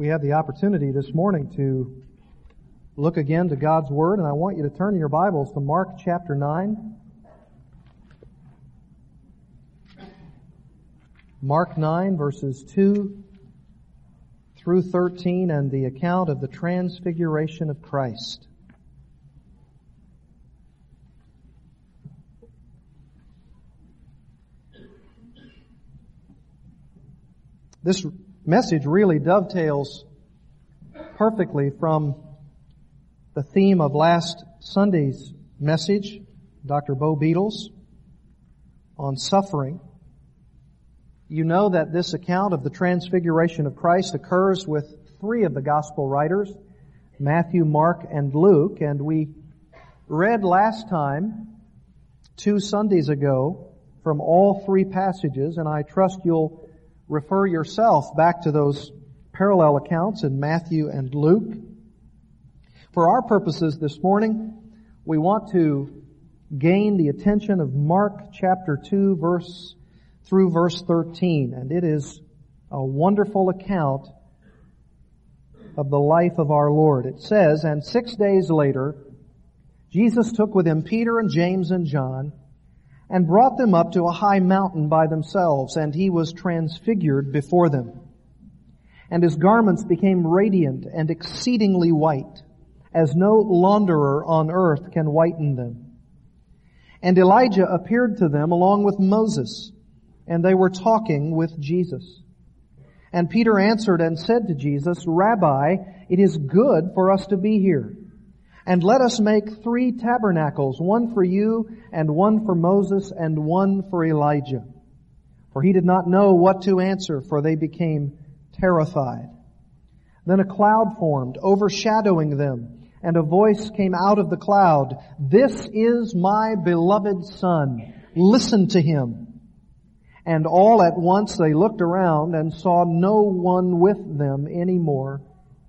we have the opportunity this morning to look again to God's Word, and I want you to turn your Bibles to Mark chapter 9. Mark 9 verses 2 through 13 and the account of the transfiguration of Christ. This message really dovetails perfectly from the theme of last Sunday's message, Dr. Bo Beatles, on suffering. You know that this account of the transfiguration of Christ occurs with three of the gospel writers, Matthew, Mark, and Luke, and we read last time, two Sundays ago, from all three passages, and I trust you'll refer yourself back to those parallel accounts in Matthew and Luke. For our purposes this morning, we want to gain the attention of Mark chapter 2 verse through verse 13, and it is a wonderful account of the life of our Lord. It says, and six days later, Jesus took with him Peter and James and John and brought them up to a high mountain by themselves, and he was transfigured before them. And his garments became radiant and exceedingly white, as no launderer on earth can whiten them. And Elijah appeared to them along with Moses, and they were talking with Jesus. And Peter answered and said to Jesus, Rabbi, it is good for us to be here. And let us make three tabernacles, one for you, and one for Moses, and one for Elijah. For he did not know what to answer, for they became terrified. Then a cloud formed, overshadowing them, and a voice came out of the cloud, This is my beloved Son. Listen to him. And all at once they looked around and saw no one with them anymore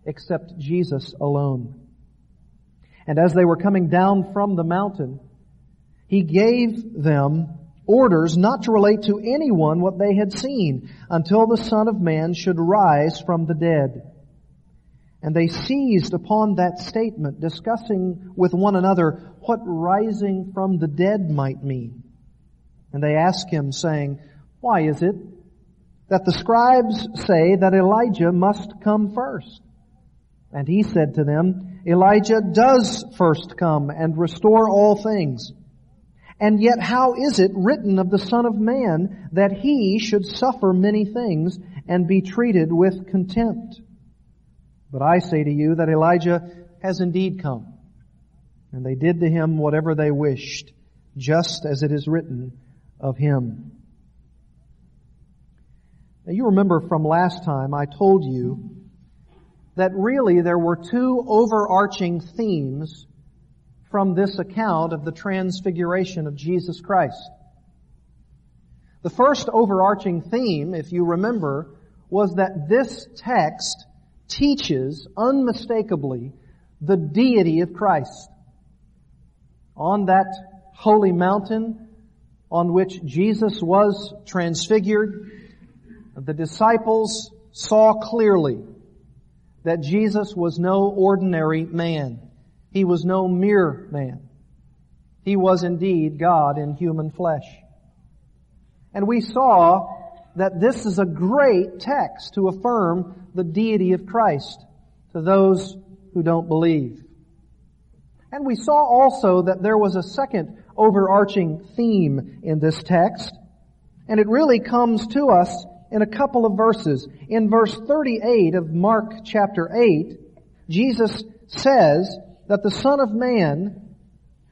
except Jesus alone. And as they were coming down from the mountain, he gave them orders not to relate to anyone what they had seen until the Son of Man should rise from the dead. And they seized upon that statement, discussing with one another what rising from the dead might mean. And they asked him, saying, Why is it that the scribes say that Elijah must come first? And he said to them, Elijah does first come and restore all things. And yet how is it written of the Son of Man that he should suffer many things and be treated with contempt? But I say to you that Elijah has indeed come. And they did to him whatever they wished, just as it is written of him. Now you remember from last time I told you that really there were two overarching themes from this account of the transfiguration of Jesus Christ. The first overarching theme, if you remember, was that this text teaches unmistakably the deity of Christ. On that holy mountain on which Jesus was transfigured, the disciples saw clearly that Jesus was no ordinary man. He was no mere man. He was indeed God in human flesh. And we saw that this is a great text to affirm the deity of Christ to those who don't believe. And we saw also that there was a second overarching theme in this text, and it really comes to us in a couple of verses. In verse 38 of Mark chapter 8, Jesus says that the Son of Man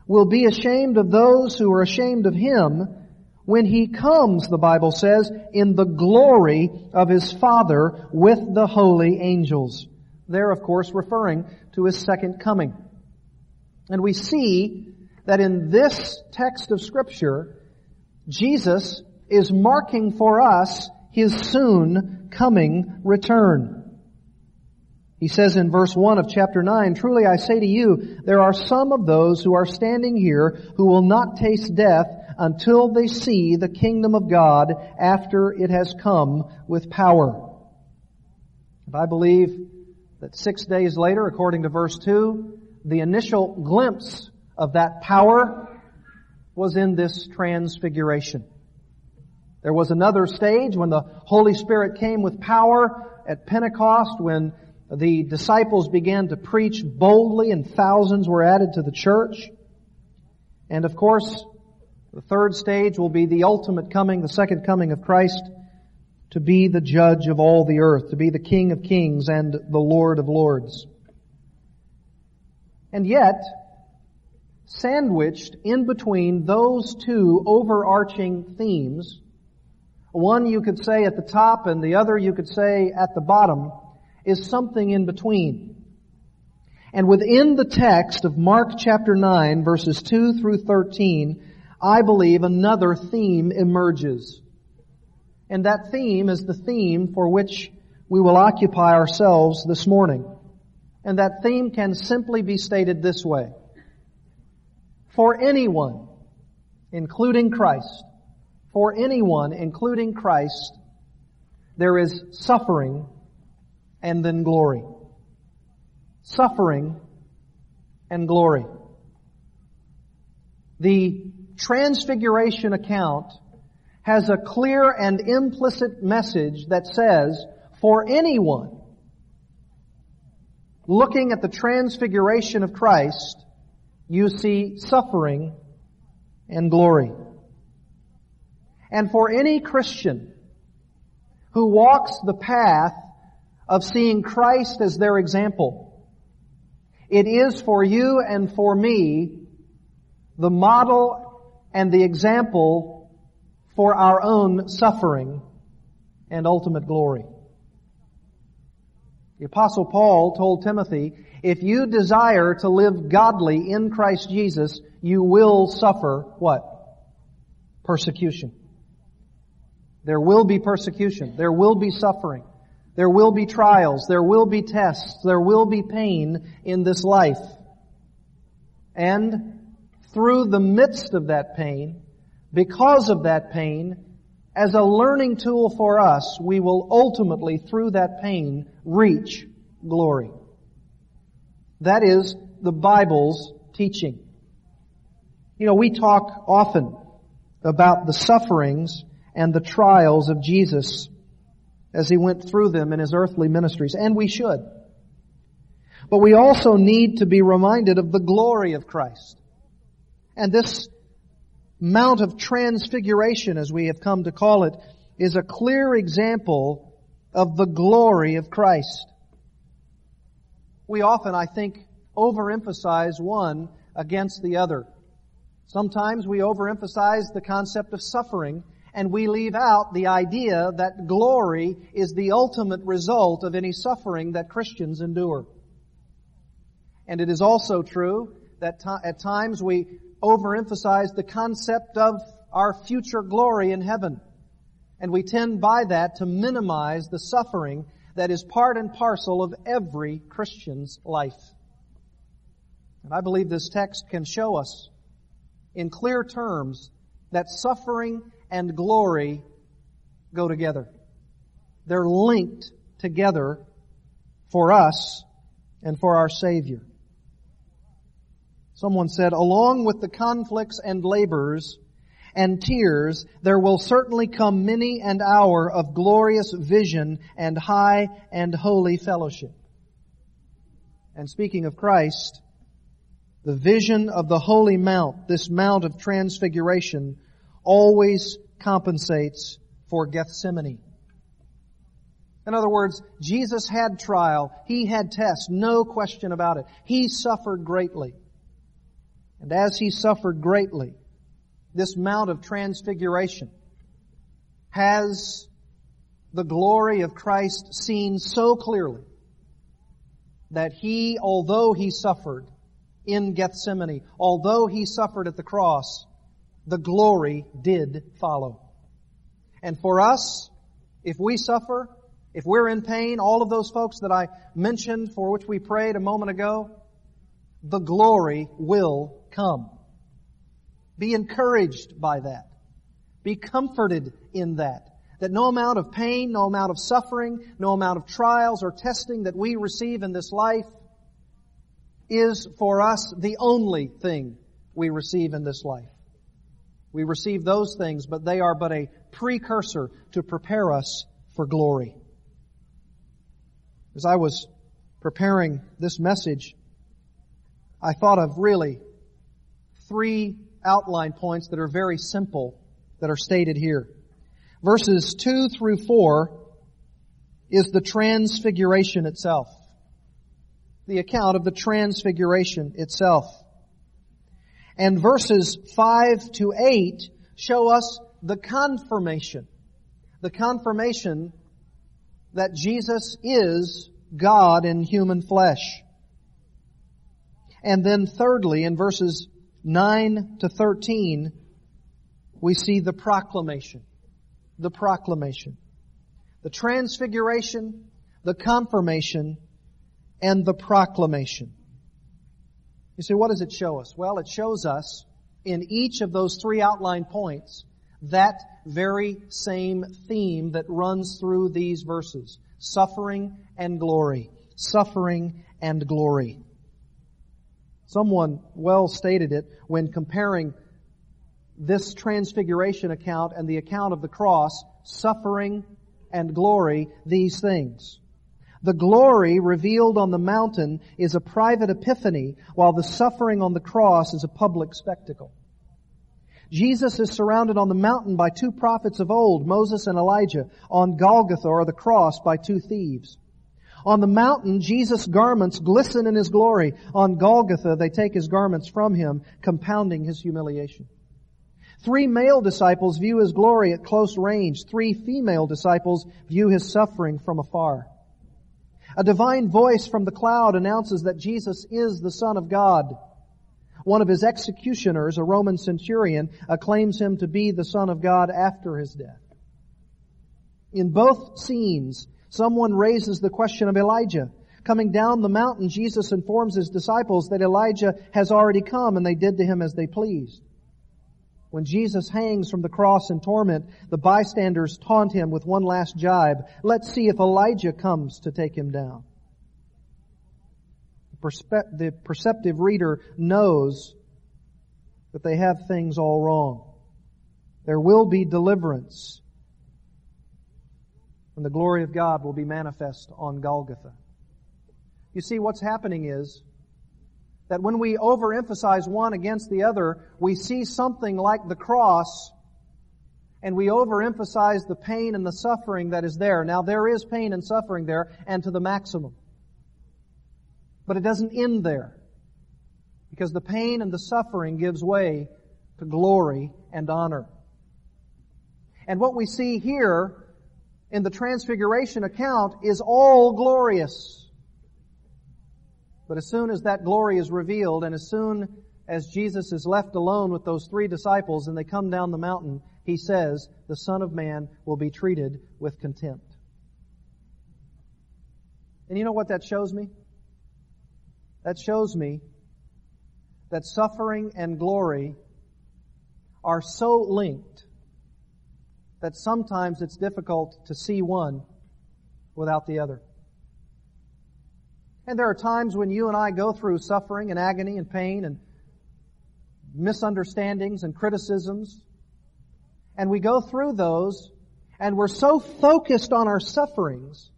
will be ashamed of those who are ashamed of Him when He comes, the Bible says, in the glory of His Father with the holy angels. There, of course, referring to His second coming. And we see that in this text of scripture, Jesus is marking for us his soon coming return. He says in verse 1 of chapter 9, Truly I say to you, there are some of those who are standing here who will not taste death until they see the kingdom of God after it has come with power. And I believe that six days later, according to verse 2, the initial glimpse of that power was in this transfiguration. There was another stage when the Holy Spirit came with power at Pentecost when the disciples began to preach boldly and thousands were added to the church. And of course, the third stage will be the ultimate coming, the second coming of Christ to be the judge of all the earth, to be the King of kings and the Lord of lords. And yet, sandwiched in between those two overarching themes, one you could say at the top and the other you could say at the bottom, is something in between. And within the text of Mark chapter 9 verses 2 through 13, I believe another theme emerges. And that theme is the theme for which we will occupy ourselves this morning. And that theme can simply be stated this way. For anyone, including Christ, for anyone, including Christ, there is suffering and then glory. Suffering and glory. The transfiguration account has a clear and implicit message that says, for anyone looking at the transfiguration of Christ, you see suffering and glory. And for any Christian who walks the path of seeing Christ as their example, it is for you and for me the model and the example for our own suffering and ultimate glory. The apostle Paul told Timothy, if you desire to live godly in Christ Jesus, you will suffer what? Persecution. There will be persecution. There will be suffering. There will be trials. There will be tests. There will be pain in this life. And through the midst of that pain, because of that pain, as a learning tool for us, we will ultimately, through that pain, reach glory. That is the Bible's teaching. You know, we talk often about the sufferings and the trials of Jesus as he went through them in his earthly ministries, and we should. But we also need to be reminded of the glory of Christ. And this Mount of Transfiguration, as we have come to call it, is a clear example of the glory of Christ. We often, I think, overemphasize one against the other. Sometimes we overemphasize the concept of suffering and we leave out the idea that glory is the ultimate result of any suffering that Christians endure. And it is also true that at times we overemphasize the concept of our future glory in heaven. And we tend by that to minimize the suffering that is part and parcel of every Christian's life. And I believe this text can show us in clear terms that suffering and glory go together. They're linked together for us and for our Savior. Someone said, along with the conflicts and labors and tears, there will certainly come many an hour of glorious vision and high and holy fellowship. And speaking of Christ, the vision of the Holy Mount, this Mount of Transfiguration, always compensates for Gethsemane. In other words, Jesus had trial. He had tests. No question about it. He suffered greatly. And as he suffered greatly, this Mount of Transfiguration has the glory of Christ seen so clearly that he, although he suffered in Gethsemane, although he suffered at the cross, the glory did follow. And for us, if we suffer, if we're in pain, all of those folks that I mentioned for which we prayed a moment ago, the glory will come. Be encouraged by that. Be comforted in that. That no amount of pain, no amount of suffering, no amount of trials or testing that we receive in this life is for us the only thing we receive in this life. We receive those things, but they are but a precursor to prepare us for glory. As I was preparing this message, I thought of really three outline points that are very simple that are stated here. Verses 2 through 4 is the transfiguration itself. The account of the transfiguration itself. And verses 5 to 8 show us the confirmation. The confirmation that Jesus is God in human flesh. And then thirdly, in verses 9 to 13, we see the proclamation. The proclamation. The transfiguration, the confirmation, and the proclamation. You see, what does it show us? Well, it shows us in each of those three outline points that very same theme that runs through these verses. Suffering and glory. Suffering and glory. Someone well stated it when comparing this transfiguration account and the account of the cross, suffering and glory, these things. The glory revealed on the mountain is a private epiphany, while the suffering on the cross is a public spectacle. Jesus is surrounded on the mountain by two prophets of old, Moses and Elijah, on Golgotha or the cross by two thieves. On the mountain, Jesus' garments glisten in his glory. On Golgotha, they take his garments from him, compounding his humiliation. Three male disciples view his glory at close range. Three female disciples view his suffering from afar. A divine voice from the cloud announces that Jesus is the Son of God. One of his executioners, a Roman centurion, acclaims him to be the Son of God after his death. In both scenes, Someone raises the question of Elijah. Coming down the mountain, Jesus informs his disciples that Elijah has already come and they did to him as they pleased. When Jesus hangs from the cross in torment, the bystanders taunt him with one last jibe. Let's see if Elijah comes to take him down. The perceptive reader knows that they have things all wrong. There will be deliverance and the glory of God will be manifest on Golgotha. You see, what's happening is that when we overemphasize one against the other, we see something like the cross and we overemphasize the pain and the suffering that is there. Now there is pain and suffering there and to the maximum. But it doesn't end there. Because the pain and the suffering gives way to glory and honor. And what we see here in the transfiguration account is all glorious. But as soon as that glory is revealed and as soon as Jesus is left alone with those three disciples and they come down the mountain, he says, the Son of Man will be treated with contempt. And you know what that shows me? That shows me that suffering and glory are so linked that sometimes it's difficult to see one without the other. And there are times when you and I go through suffering and agony and pain and misunderstandings and criticisms. And we go through those and we're so focused on our sufferings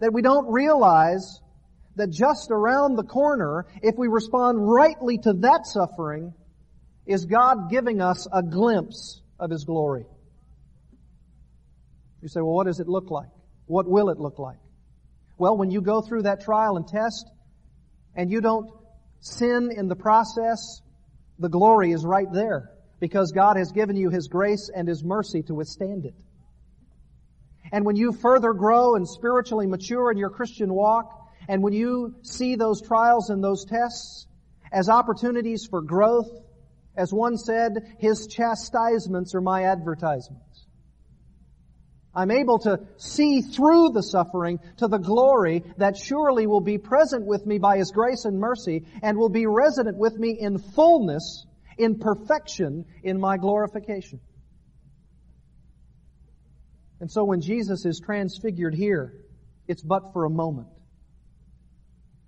that we don't realize that just around the corner, if we respond rightly to that suffering, is God giving us a glimpse of His glory. You say, well, what does it look like? What will it look like? Well, when you go through that trial and test and you don't sin in the process, the glory is right there because God has given you His grace and His mercy to withstand it. And when you further grow and spiritually mature in your Christian walk, and when you see those trials and those tests as opportunities for growth, as one said, His chastisements are my advertisement. I'm able to see through the suffering to the glory that surely will be present with me by His grace and mercy and will be resident with me in fullness, in perfection, in my glorification. And so when Jesus is transfigured here, it's but for a moment.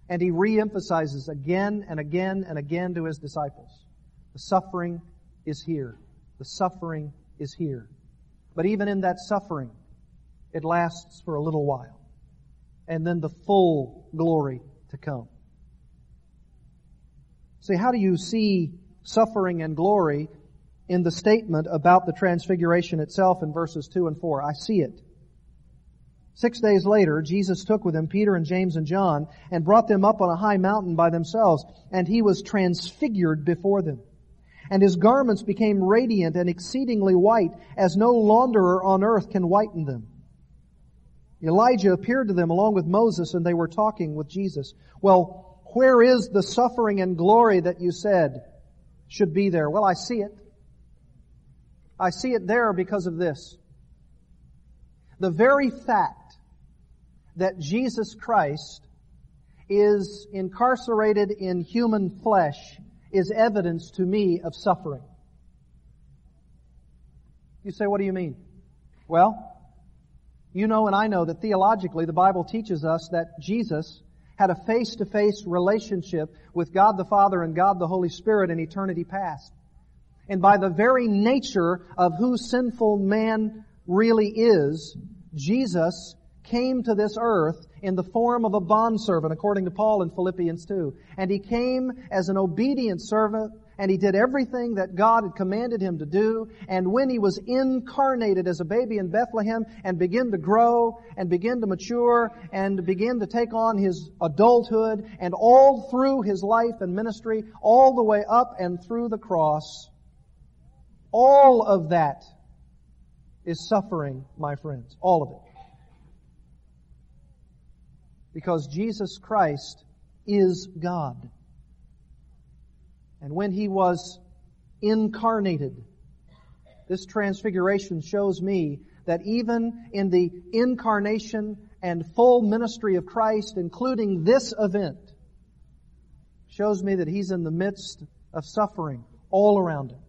And he reemphasizes again and again and again to his disciples, the suffering is here. The suffering is here. But even in that suffering, it lasts for a little while. And then the full glory to come. See, how do you see suffering and glory in the statement about the transfiguration itself in verses 2 and 4? I see it. Six days later, Jesus took with him Peter and James and John and brought them up on a high mountain by themselves, and he was transfigured before them. And his garments became radiant and exceedingly white, as no launderer on earth can whiten them. Elijah appeared to them along with Moses, and they were talking with Jesus. Well, where is the suffering and glory that you said should be there? Well, I see it. I see it there because of this. The very fact that Jesus Christ is incarcerated in human flesh is evidence to me of suffering. You say, what do you mean? Well, you know and I know that theologically the Bible teaches us that Jesus had a face-to-face relationship with God the Father and God the Holy Spirit in eternity past. And by the very nature of who sinful man really is, Jesus came to this earth in the form of a bondservant, according to Paul in Philippians 2. And he came as an obedient servant, and he did everything that God had commanded him to do. And when he was incarnated as a baby in Bethlehem and began to grow and begin to mature and begin to take on his adulthood and all through his life and ministry, all the way up and through the cross, all of that is suffering, my friends. All of it. Because Jesus Christ is God. And when He was incarnated, this transfiguration shows me that even in the incarnation and full ministry of Christ, including this event, shows me that He's in the midst of suffering all around Him.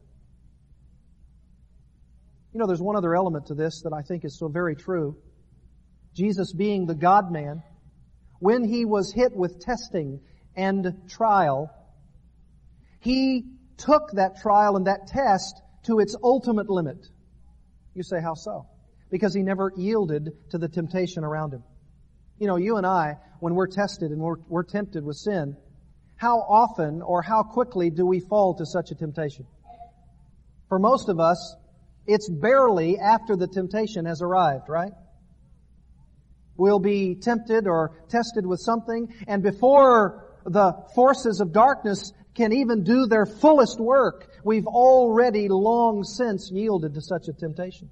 You know, there's one other element to this that I think is so very true. Jesus being the God man, when he was hit with testing and trial, he took that trial and that test to its ultimate limit. You say, how so? Because he never yielded to the temptation around him. You know, you and I, when we're tested and we're, we're tempted with sin, how often or how quickly do we fall to such a temptation? For most of us, it's barely after the temptation has arrived, right? We'll be tempted or tested with something, and before the forces of darkness can even do their fullest work, we've already long since yielded to such a temptation.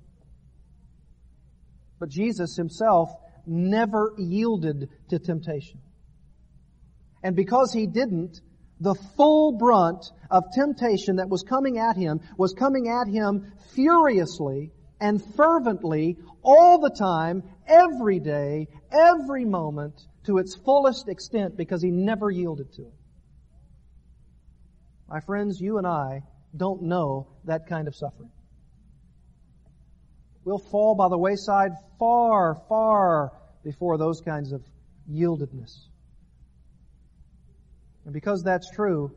But Jesus himself never yielded to temptation. And because he didn't, the full brunt of temptation that was coming at him was coming at him furiously and fervently all the time, every day, every moment, to its fullest extent because he never yielded to it. My friends, you and I don't know that kind of suffering. We'll fall by the wayside far, far before those kinds of yieldedness. And because that's true,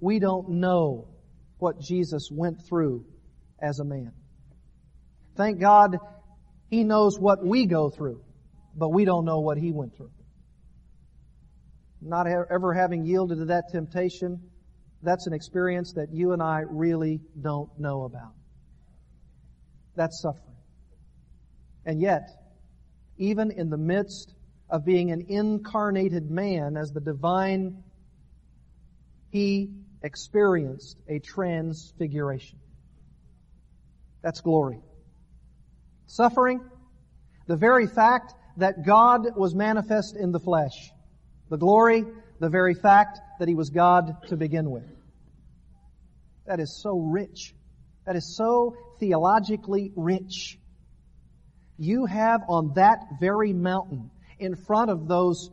we don't know what Jesus went through as a man. Thank God He knows what we go through, but we don't know what He went through. Not ever having yielded to that temptation, that's an experience that you and I really don't know about. That's suffering. And yet, even in the midst of being an incarnated man as the divine, he experienced a transfiguration. That's glory. Suffering, the very fact that God was manifest in the flesh. The glory, the very fact that he was God to begin with. That is so rich. That is so theologically rich. You have on that very mountain in front of those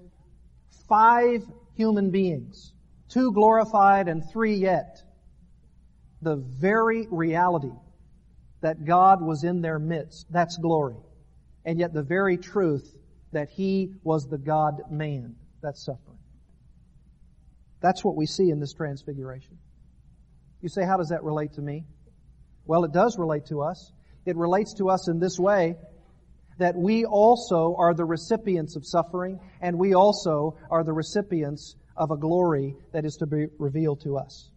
five human beings, two glorified and three yet, the very reality that God was in their midst. That's glory. And yet the very truth that He was the God man. That's suffering. That's what we see in this transfiguration. You say, how does that relate to me? Well, it does relate to us. It relates to us in this way that we also are the recipients of suffering and we also are the recipients of a glory that is to be revealed to us.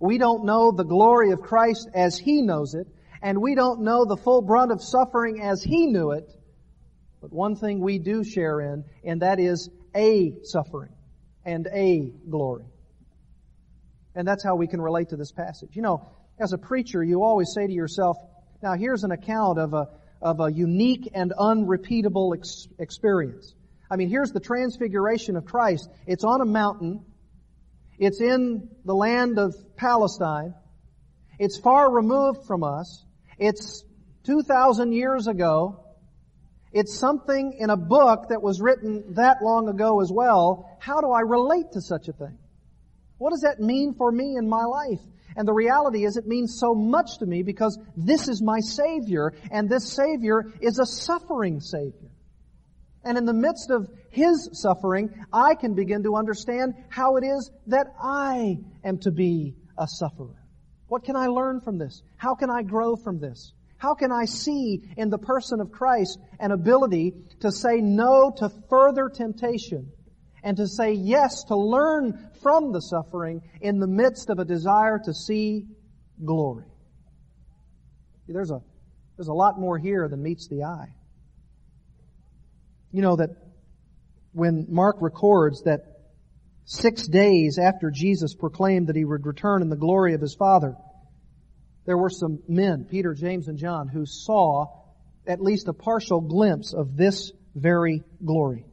We don't know the glory of Christ as He knows it, and we don't know the full brunt of suffering as He knew it, but one thing we do share in, and that is a suffering and a glory. And that's how we can relate to this passage. You know, as a preacher, you always say to yourself, now here's an account of a, of a unique and unrepeatable ex- experience. I mean, here's the transfiguration of Christ. It's on a mountain. It's in the land of Palestine. It's far removed from us. It's 2,000 years ago. It's something in a book that was written that long ago as well. How do I relate to such a thing? What does that mean for me in my life? And the reality is it means so much to me because this is my Savior, and this Savior is a suffering Savior. And in the midst of His suffering, I can begin to understand how it is that I am to be a sufferer. What can I learn from this? How can I grow from this? How can I see in the person of Christ an ability to say no to further temptation and to say yes to learn from the suffering in the midst of a desire to see glory. There's a, there's a lot more here than meets the eye. You know that when Mark records that six days after Jesus proclaimed that he would return in the glory of his Father, there were some men, Peter, James, and John, who saw at least a partial glimpse of this very glory.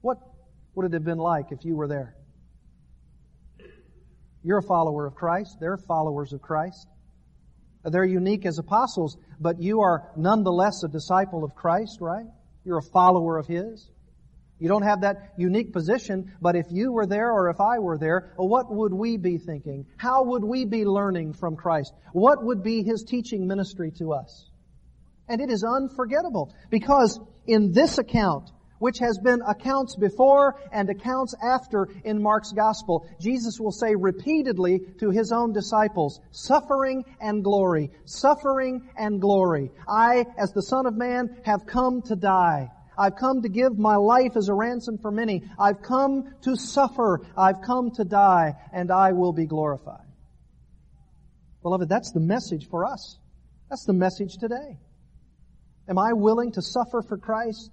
What would it have been like if you were there? You're a follower of Christ. They're followers of Christ. They're unique as apostles, but you are nonetheless a disciple of Christ, right? You're a follower of His. You don't have that unique position, but if you were there or if I were there, uh, what would we be thinking? How would we be learning from Christ? What would be His teaching ministry to us? And it is unforgettable because in this account, which has been accounts before and accounts after in Mark's gospel. Jesus will say repeatedly to his own disciples, suffering and glory, suffering and glory. I, as the Son of Man, have come to die. I've come to give my life as a ransom for many. I've come to suffer. I've come to die, and I will be glorified. Beloved, that's the message for us. That's the message today. Am I willing to suffer for Christ?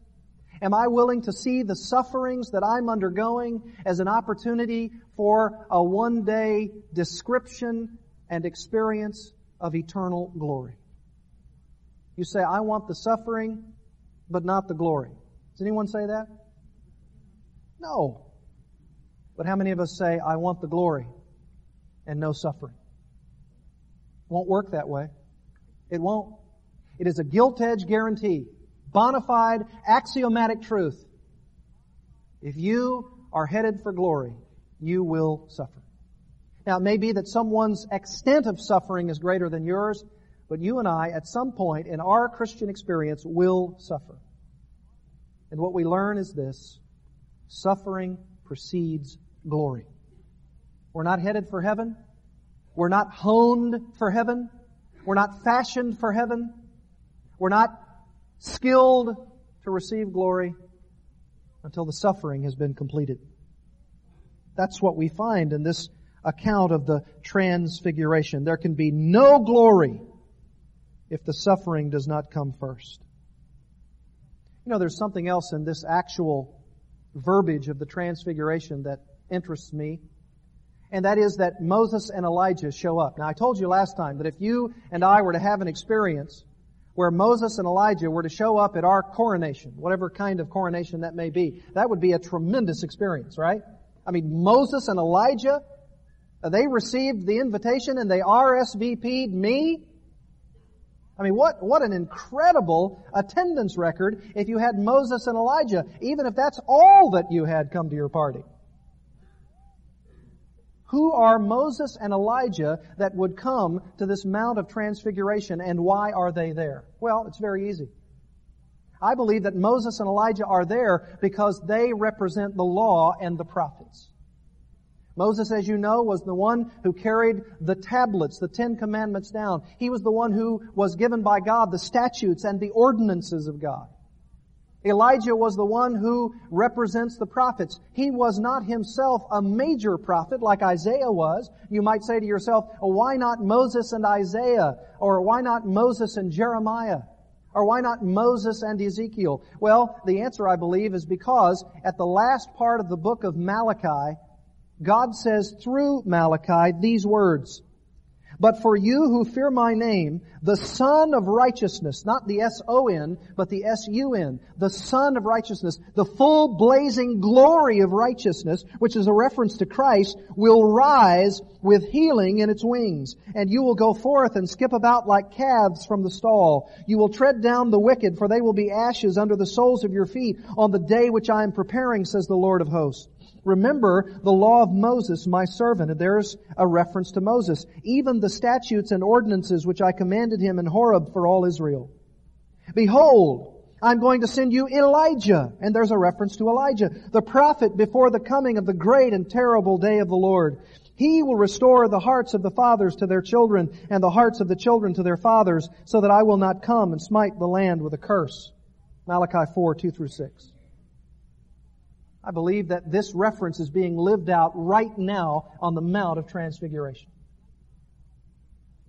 Am I willing to see the sufferings that I'm undergoing as an opportunity for a one day description and experience of eternal glory? You say, I want the suffering, but not the glory. Does anyone say that? No. But how many of us say, I want the glory and no suffering? Won't work that way. It won't. It is a gilt edge guarantee bona fide, axiomatic truth. If you are headed for glory, you will suffer. Now, it may be that someone's extent of suffering is greater than yours, but you and I, at some point in our Christian experience, will suffer. And what we learn is this suffering precedes glory. We're not headed for heaven. We're not honed for heaven. We're not fashioned for heaven. We're not skilled to receive glory until the suffering has been completed. That's what we find in this account of the transfiguration. There can be no glory if the suffering does not come first. You know, there's something else in this actual verbiage of the transfiguration that interests me. And that is that Moses and Elijah show up. Now I told you last time that if you and I were to have an experience where Moses and Elijah were to show up at our coronation, whatever kind of coronation that may be. That would be a tremendous experience, right? I mean, Moses and Elijah, uh, they received the invitation and they RSVP'd me. I mean, what, what an incredible attendance record if you had Moses and Elijah, even if that's all that you had come to your party. Who are Moses and Elijah that would come to this Mount of Transfiguration and why are they there? Well, it's very easy. I believe that Moses and Elijah are there because they represent the law and the prophets. Moses, as you know, was the one who carried the tablets, the Ten Commandments down. He was the one who was given by God the statutes and the ordinances of God. Elijah was the one who represents the prophets. He was not himself a major prophet like Isaiah was. You might say to yourself, oh, why not Moses and Isaiah? Or why not Moses and Jeremiah? Or why not Moses and Ezekiel? Well, the answer I believe is because at the last part of the book of Malachi, God says through Malachi these words, but for you who fear my name, the Sun of Righteousness, not the S-O-N, but the S-U-N, the Sun of Righteousness, the full blazing glory of righteousness, which is a reference to Christ, will rise with healing in its wings. And you will go forth and skip about like calves from the stall. You will tread down the wicked, for they will be ashes under the soles of your feet on the day which I am preparing, says the Lord of hosts. Remember the law of Moses, my servant. And there's a reference to Moses. Even the statutes and ordinances which I commanded him in Horeb for all Israel. Behold, I'm going to send you Elijah. And there's a reference to Elijah, the prophet before the coming of the great and terrible day of the Lord. He will restore the hearts of the fathers to their children and the hearts of the children to their fathers so that I will not come and smite the land with a curse. Malachi 4, 2 through 6. I believe that this reference is being lived out right now on the Mount of Transfiguration.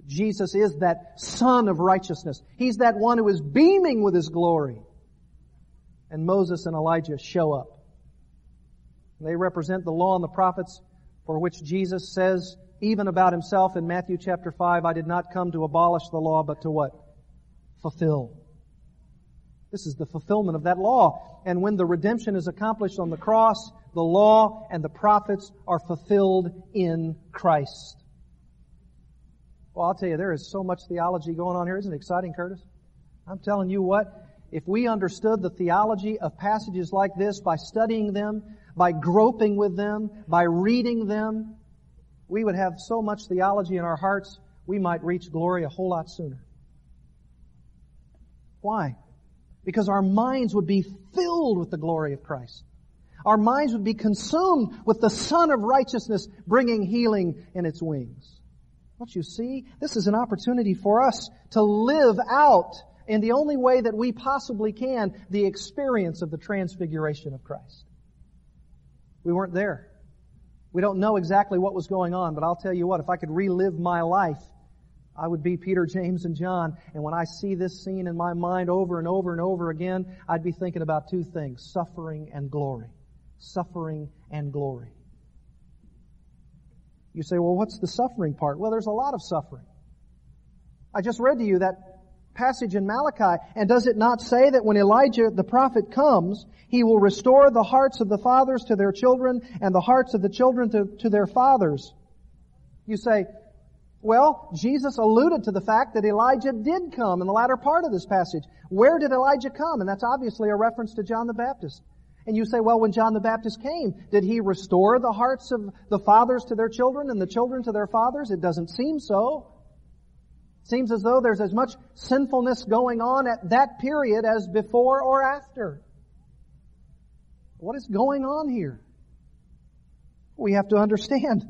Jesus is that Sun of righteousness. He's that one who is beaming with His glory. And Moses and Elijah show up. They represent the law and the prophets for which Jesus says even about himself in Matthew chapter 5, I did not come to abolish the law, but to what? Fulfill. This is the fulfillment of that law. And when the redemption is accomplished on the cross, the law and the prophets are fulfilled in Christ. Well, I'll tell you, there is so much theology going on here. Isn't it exciting, Curtis? I'm telling you what, if we understood the theology of passages like this by studying them, by groping with them, by reading them, we would have so much theology in our hearts, we might reach glory a whole lot sooner. Why? Because our minds would be filled with the glory of Christ. Our minds would be consumed with the Sun of righteousness bringing healing in its wings. Don't you see? This is an opportunity for us to live out in the only way that we possibly can the experience of the transfiguration of Christ. We weren't there. We don't know exactly what was going on, but I'll tell you what, if I could relive my life I would be Peter, James, and John. And when I see this scene in my mind over and over and over again, I'd be thinking about two things, suffering and glory. Suffering and glory. You say, well, what's the suffering part? Well, there's a lot of suffering. I just read to you that passage in Malachi, and does it not say that when Elijah the prophet comes, he will restore the hearts of the fathers to their children and the hearts of the children to, to their fathers? You say, well, Jesus alluded to the fact that Elijah did come in the latter part of this passage. Where did Elijah come? And that's obviously a reference to John the Baptist. And you say, well, when John the Baptist came, did he restore the hearts of the fathers to their children and the children to their fathers? It doesn't seem so. It seems as though there's as much sinfulness going on at that period as before or after. What is going on here? We have to understand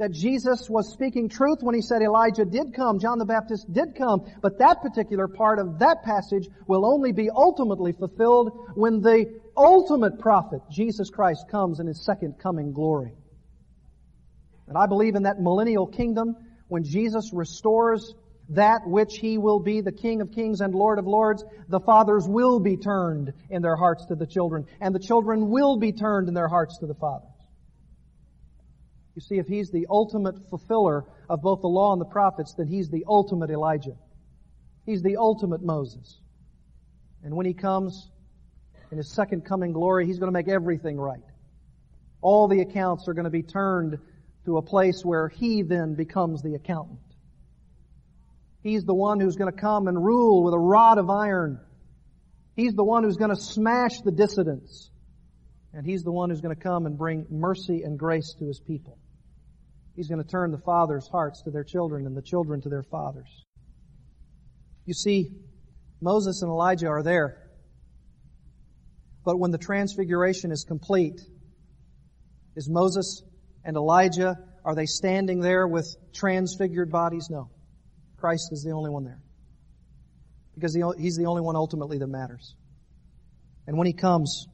that Jesus was speaking truth when he said Elijah did come, John the Baptist did come, but that particular part of that passage will only be ultimately fulfilled when the ultimate prophet, Jesus Christ, comes in his second coming glory. And I believe in that millennial kingdom when Jesus restores that which he will be the King of kings and Lord of lords, the fathers will be turned in their hearts to the children, and the children will be turned in their hearts to the fathers. You see, if he's the ultimate fulfiller of both the law and the prophets, then he's the ultimate Elijah. He's the ultimate Moses. And when he comes in his second coming glory, he's going to make everything right. All the accounts are going to be turned to a place where he then becomes the accountant. He's the one who's going to come and rule with a rod of iron. He's the one who's going to smash the dissidents. And He's the one who's going to come and bring mercy and grace to His people. He's going to turn the fathers' hearts to their children and the children to their fathers. You see, Moses and Elijah are there. But when the transfiguration is complete, is Moses and Elijah, are they standing there with transfigured bodies? No. Christ is the only one there. Because he's the only one ultimately that matters. And when he comes,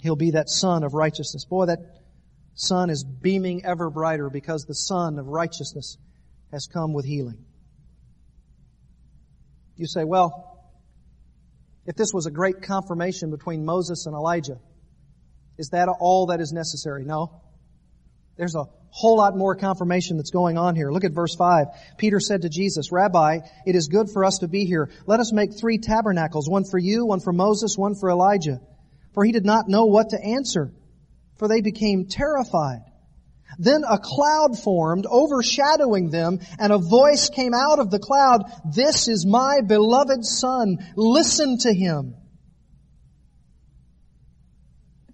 he'll be that sun of righteousness. Boy, that sun is beaming ever brighter because the sun of righteousness has come with healing. You say, well, if this was a great confirmation between Moses and Elijah, is that all that is necessary? No. There's a whole lot more confirmation that's going on here. Look at verse 5. Peter said to Jesus, Rabbi, it is good for us to be here. Let us make three tabernacles, one for you, one for Moses, one for Elijah. For he did not know what to answer, for they became terrified. Then a cloud formed, overshadowing them, and a voice came out of the cloud, This is my beloved son, listen to him.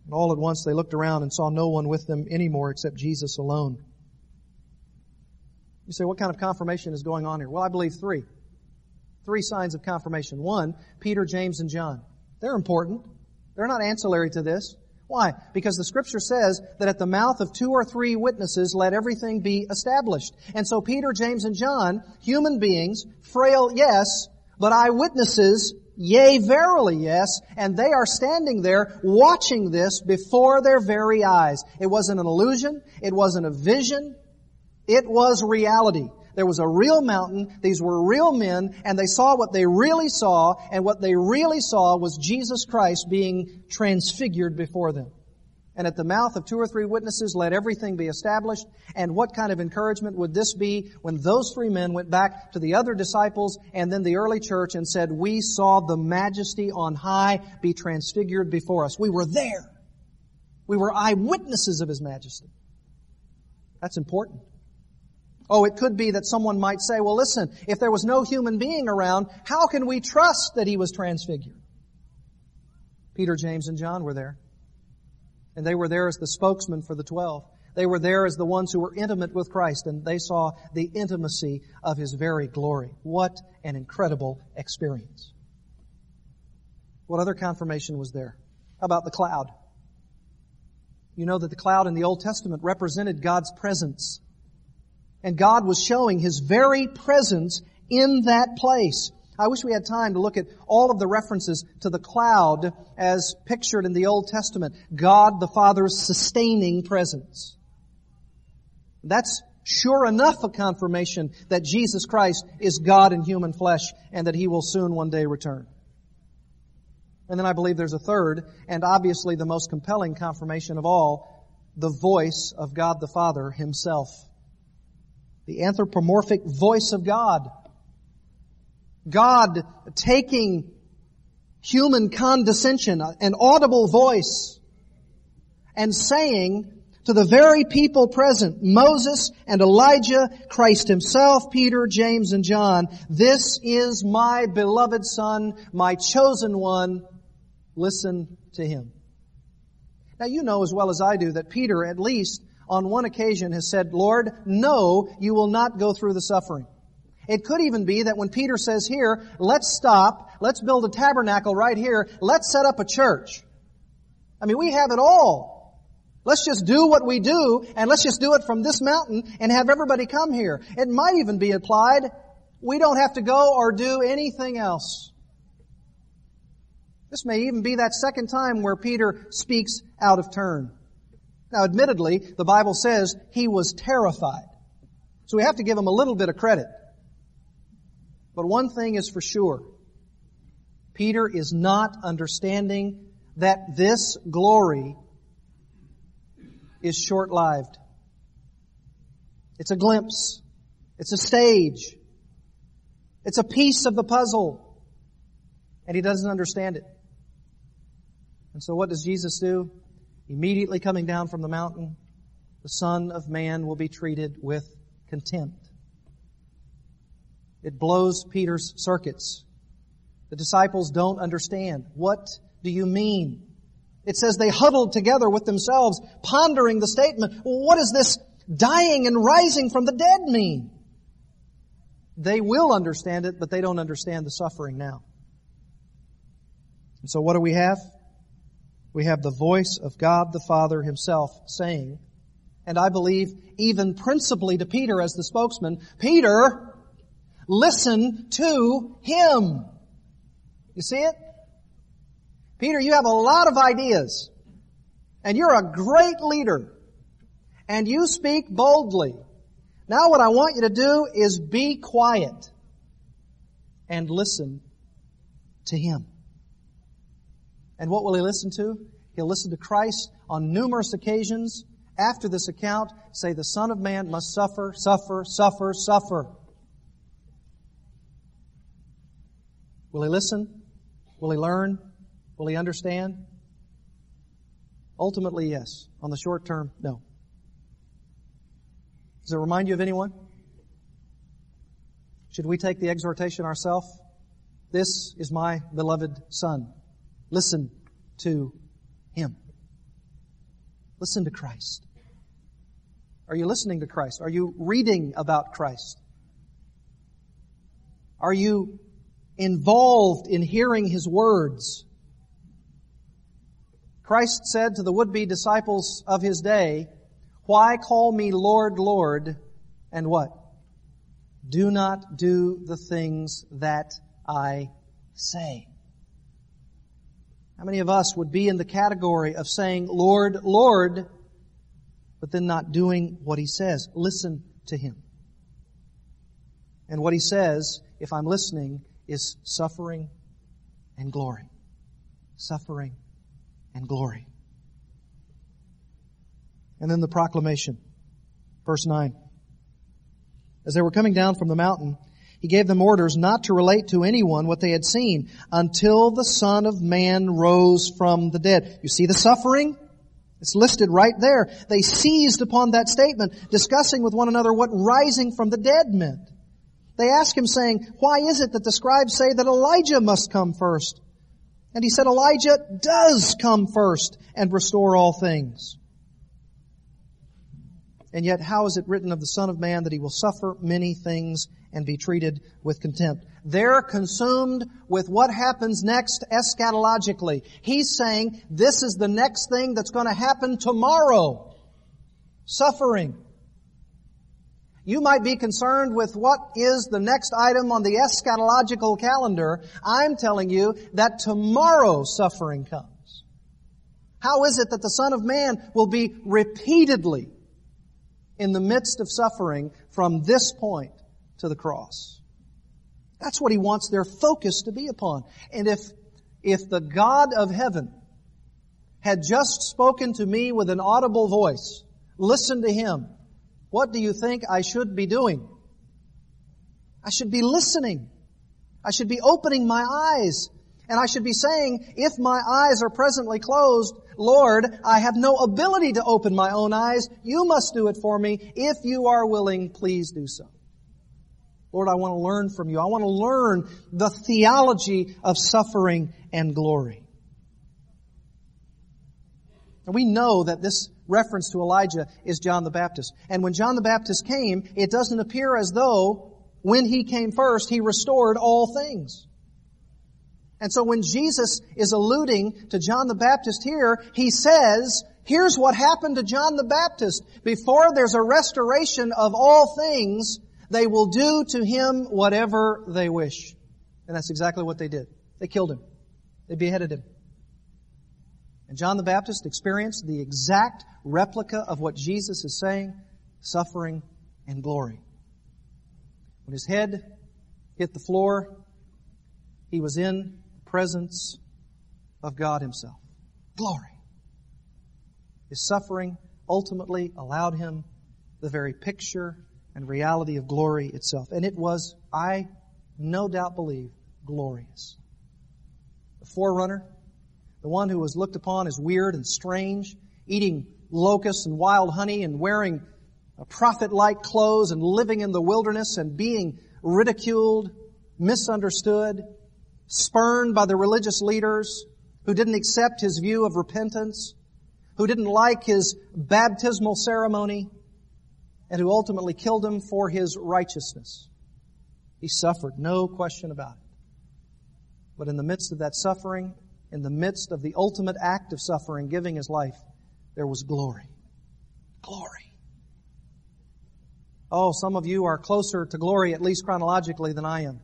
And all at once they looked around and saw no one with them anymore except Jesus alone. You say, what kind of confirmation is going on here? Well, I believe three. Three signs of confirmation. One, Peter, James, and John. They're important. They're not ancillary to this. Why? Because the scripture says that at the mouth of two or three witnesses, let everything be established. And so Peter, James, and John, human beings, frail, yes, but eyewitnesses, yea, verily, yes, and they are standing there watching this before their very eyes. It wasn't an illusion. It wasn't a vision. It was reality. There was a real mountain. These were real men and they saw what they really saw and what they really saw was Jesus Christ being transfigured before them. And at the mouth of two or three witnesses, let everything be established. And what kind of encouragement would this be when those three men went back to the other disciples and then the early church and said, we saw the majesty on high be transfigured before us. We were there. We were eyewitnesses of His majesty. That's important. Oh, it could be that someone might say, well listen, if there was no human being around, how can we trust that he was transfigured? Peter, James, and John were there. And they were there as the spokesman for the twelve. They were there as the ones who were intimate with Christ and they saw the intimacy of His very glory. What an incredible experience. What other confirmation was there? How about the cloud? You know that the cloud in the Old Testament represented God's presence. And God was showing His very presence in that place. I wish we had time to look at all of the references to the cloud as pictured in the Old Testament. God the Father's sustaining presence. That's sure enough a confirmation that Jesus Christ is God in human flesh and that He will soon one day return. And then I believe there's a third and obviously the most compelling confirmation of all, the voice of God the Father Himself the anthropomorphic voice of God. God taking human condescension, an audible voice, and saying to the very people present, Moses and Elijah, Christ himself, Peter, James, and John, this is my beloved son, my chosen one. Listen to him. Now you know as well as I do that Peter at least on one occasion has said, Lord, no, you will not go through the suffering. It could even be that when Peter says here, let's stop, let's build a tabernacle right here, let's set up a church. I mean, we have it all. Let's just do what we do, and let's just do it from this mountain and have everybody come here. It might even be applied, we don't have to go or do anything else. This may even be that second time where Peter speaks out of turn. Now, admittedly, the Bible says he was terrified. So we have to give him a little bit of credit. But one thing is for sure. Peter is not understanding that this glory is short-lived. It's a glimpse. It's a stage. It's a piece of the puzzle. And he doesn't understand it. And so what does Jesus do? Immediately coming down from the mountain, the Son of Man will be treated with contempt. It blows Peter's circuits. The disciples don't understand. What do you mean? It says they huddled together with themselves, pondering the statement. Well, does this dying and rising from the dead mean? They will understand it, but they don't understand the suffering now. And so what do we have? We have the voice of God the Father himself saying, and I believe even principally to Peter as the spokesman, Peter, listen to him. You see it? Peter, you have a lot of ideas, and you're a great leader, and you speak boldly. Now what I want you to do is be quiet and listen to him. And what will he listen to? He'll listen to Christ on numerous occasions after this account say the Son of Man must suffer, suffer, suffer, suffer. Will he listen? Will he learn? Will he understand? Ultimately, yes. On the short term, no. Does it remind you of anyone? Should we take the exhortation ourselves? This is my beloved Son. Listen to Him. Listen to Christ. Are you listening to Christ? Are you reading about Christ? Are you involved in hearing His words? Christ said to the would-be disciples of His day, Why call me Lord, Lord, and what? Do not do the things that I say. How many of us would be in the category of saying, Lord, Lord, but then not doing what He says? Listen to Him. And what He says, if I'm listening, is suffering and glory. Suffering and glory. And then the proclamation. Verse 9. As they were coming down from the mountain, he gave them orders not to relate to anyone what they had seen until the Son of Man rose from the dead. You see the suffering? It's listed right there. They seized upon that statement, discussing with one another what rising from the dead meant. They asked him saying, why is it that the scribes say that Elijah must come first? And he said, Elijah does come first and restore all things. And yet, how is it written of the Son of Man that he will suffer many things and be treated with contempt? They're consumed with what happens next eschatologically. He's saying this is the next thing that's going to happen tomorrow. Suffering. You might be concerned with what is the next item on the eschatological calendar. I'm telling you that tomorrow suffering comes. How is it that the Son of Man will be repeatedly in the midst of suffering from this point to the cross. That's what he wants their focus to be upon. And if, if the God of heaven had just spoken to me with an audible voice, listen to him, what do you think I should be doing? I should be listening. I should be opening my eyes. And I should be saying, if my eyes are presently closed, Lord, I have no ability to open my own eyes. You must do it for me. If you are willing, please do so. Lord, I want to learn from you. I want to learn the theology of suffering and glory. And we know that this reference to Elijah is John the Baptist. And when John the Baptist came, it doesn't appear as though when he came first, he restored all things. And so when Jesus is alluding to John the Baptist here, he says, here's what happened to John the Baptist. Before there's a restoration of all things, they will do to him whatever they wish. And that's exactly what they did. They killed him. They beheaded him. And John the Baptist experienced the exact replica of what Jesus is saying, suffering and glory. When his head hit the floor, he was in the presence of God Himself. Glory. His suffering ultimately allowed him the very picture and reality of glory itself. And it was, I no doubt believe, glorious. The forerunner, the one who was looked upon as weird and strange, eating locusts and wild honey and wearing prophet-like clothes and living in the wilderness and being ridiculed, misunderstood, spurned by the religious leaders who didn't accept his view of repentance, who didn't like his baptismal ceremony, and who ultimately killed him for his righteousness. He suffered, no question about it. But in the midst of that suffering, in the midst of the ultimate act of suffering, giving his life, there was glory. Glory. Oh, some of you are closer to glory, at least chronologically, than I am.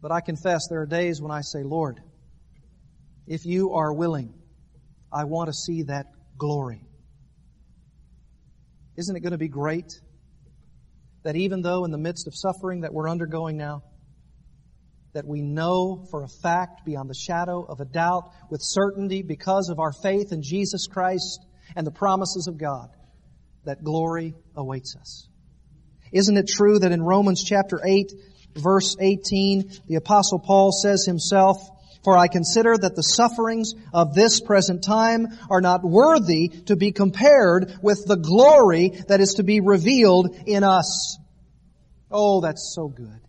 But I confess there are days when I say, Lord, if you are willing, I want to see that glory. Isn't it going to be great that even though in the midst of suffering that we're undergoing now, that we know for a fact beyond the shadow of a doubt with certainty because of our faith in Jesus Christ and the promises of God that glory awaits us. Isn't it true that in Romans chapter 8 verse 18 the apostle Paul says himself, for I consider that the sufferings of this present time are not worthy to be compared with the glory that is to be revealed in us. Oh, that's so good.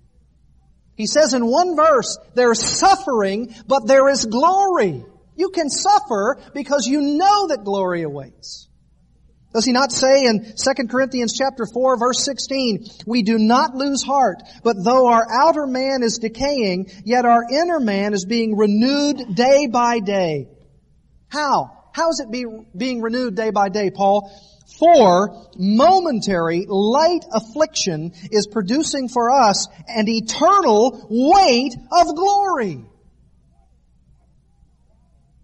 He says in one verse, there's suffering, but there is glory. You can suffer because you know that glory awaits. Does he not say in 2 Corinthians chapter 4 verse 16, we do not lose heart, but though our outer man is decaying, yet our inner man is being renewed day by day. How? How is it be, being renewed day by day, Paul? For momentary light affliction is producing for us an eternal weight of glory.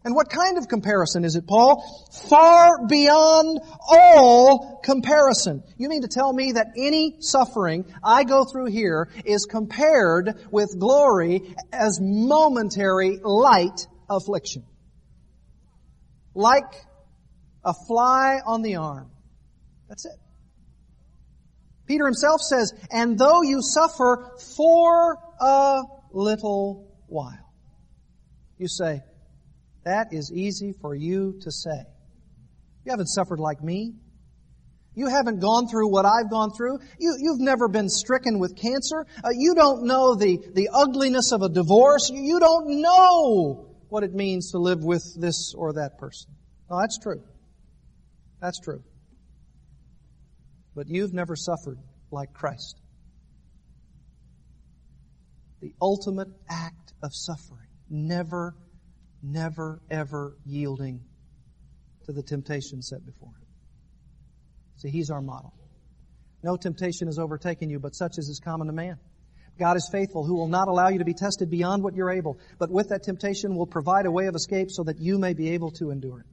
And what kind of comparison is it, Paul? Far beyond all comparison. You mean to tell me that any suffering I go through here is compared with glory as momentary light affliction? Like a fly on the arm. That's it. Peter himself says, and though you suffer for a little while. You say, that is easy for you to say. You haven't suffered like me. You haven't gone through what I've gone through. You, you've never been stricken with cancer. Uh, you don't know the, the ugliness of a divorce. You, you don't know what it means to live with this or that person. No, that's true. That's true. But you've never suffered like Christ. The ultimate act of suffering. Never never ever yielding to the temptation set before him. See, he's our model. No temptation has overtaken you, but such as is common to man. God is faithful, who will not allow you to be tested beyond what you're able, but with that temptation will provide a way of escape so that you may be able to endure it.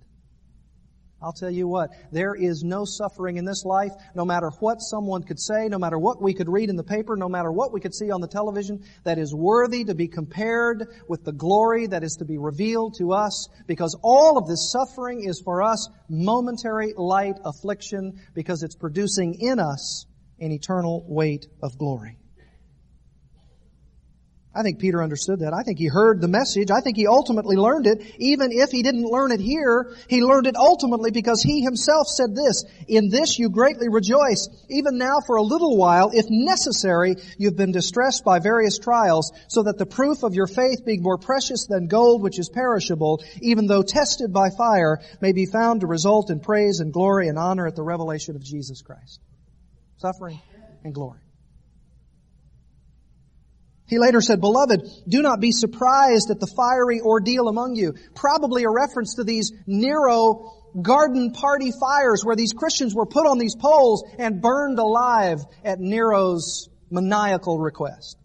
I'll tell you what, there is no suffering in this life, no matter what someone could say, no matter what we could read in the paper, no matter what we could see on the television, that is worthy to be compared with the glory that is to be revealed to us, because all of this suffering is for us momentary light affliction, because it's producing in us an eternal weight of glory. I think Peter understood that. I think he heard the message. I think he ultimately learned it. Even if he didn't learn it here, he learned it ultimately because he himself said this, In this you greatly rejoice. Even now for a little while, if necessary, you've been distressed by various trials, so that the proof of your faith being more precious than gold which is perishable, even though tested by fire, may be found to result in praise and glory and honor at the revelation of Jesus Christ. Suffering and glory. He later said, Beloved, do not be surprised at the fiery ordeal among you. Probably a reference to these Nero garden party fires where these Christians were put on these poles and burned alive at Nero's maniacal request.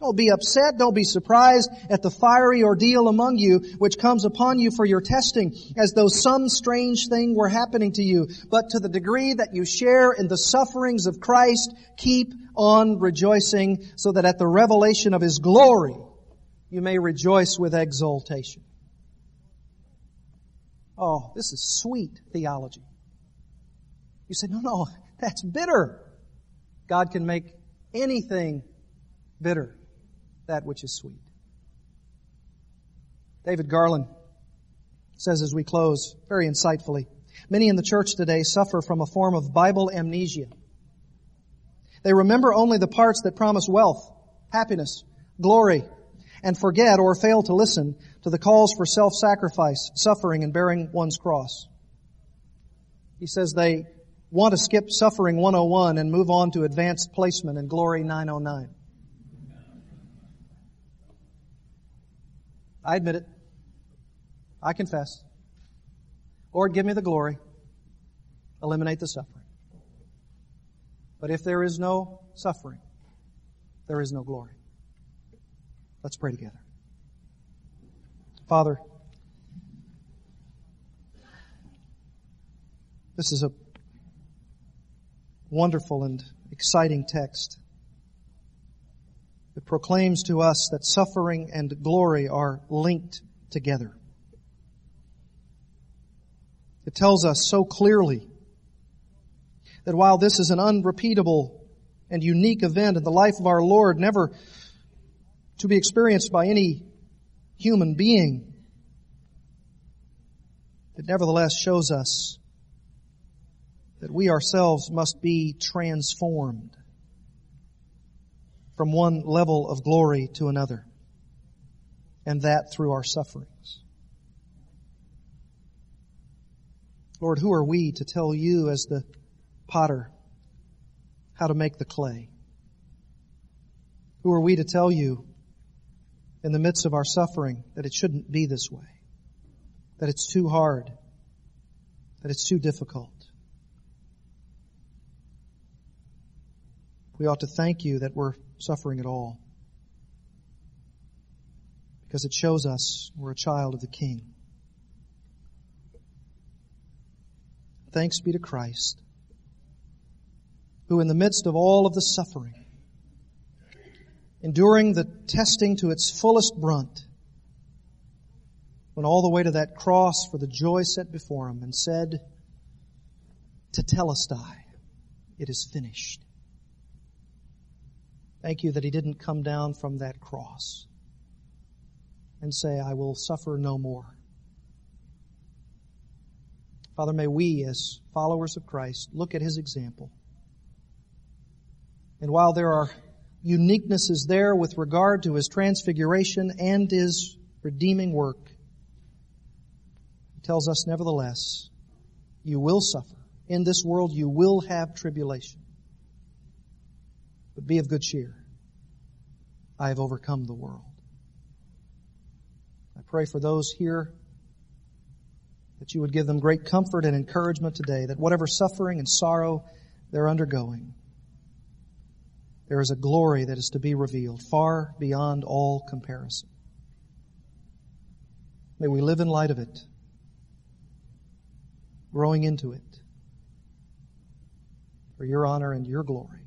Don't be upset. Don't be surprised at the fiery ordeal among you, which comes upon you for your testing, as though some strange thing were happening to you. But to the degree that you share in the sufferings of Christ, keep on rejoicing, so that at the revelation of His glory, you may rejoice with exultation. Oh, this is sweet theology. You say, no, no, that's bitter. God can make anything bitter that which is sweet. David Garland says as we close, very insightfully, many in the church today suffer from a form of Bible amnesia. They remember only the parts that promise wealth, happiness, glory, and forget or fail to listen to the calls for self-sacrifice, suffering, and bearing one's cross. He says they want to skip suffering 101 and move on to advanced placement in glory 909? I admit it. I confess. Lord, give me the glory. Eliminate the suffering. But if there is no suffering, there is no glory. Let's pray together. Father, this is a wonderful and exciting text that proclaims to us that suffering and glory are linked together. It tells us so clearly that while this is an unrepeatable and unique event in the life of our Lord, never to be experienced by any human being, it nevertheless shows us that we ourselves must be transformed from one level of glory to another, and that through our sufferings. Lord, who are we to tell you as the potter how to make the clay? Who are we to tell you in the midst of our suffering that it shouldn't be this way? That it's too hard? That it's too difficult? We ought to thank you that we're suffering at all. Because it shows us we're a child of the King. Thanks be to Christ, who in the midst of all of the suffering, enduring the testing to its fullest brunt, went all the way to that cross for the joy set before him and said, To Tetelestai, it is finished. Thank you that he didn't come down from that cross and say, I will suffer no more. Father, may we as followers of Christ look at his example. And while there are uniquenesses there with regard to his transfiguration and his redeeming work, he tells us nevertheless, you will suffer. In this world you will have tribulation. But be of good cheer. I have overcome the world. I pray for those here that you would give them great comfort and encouragement today that whatever suffering and sorrow they're undergoing, there is a glory that is to be revealed far beyond all comparison. May we live in light of it, growing into it for your honor and your glory.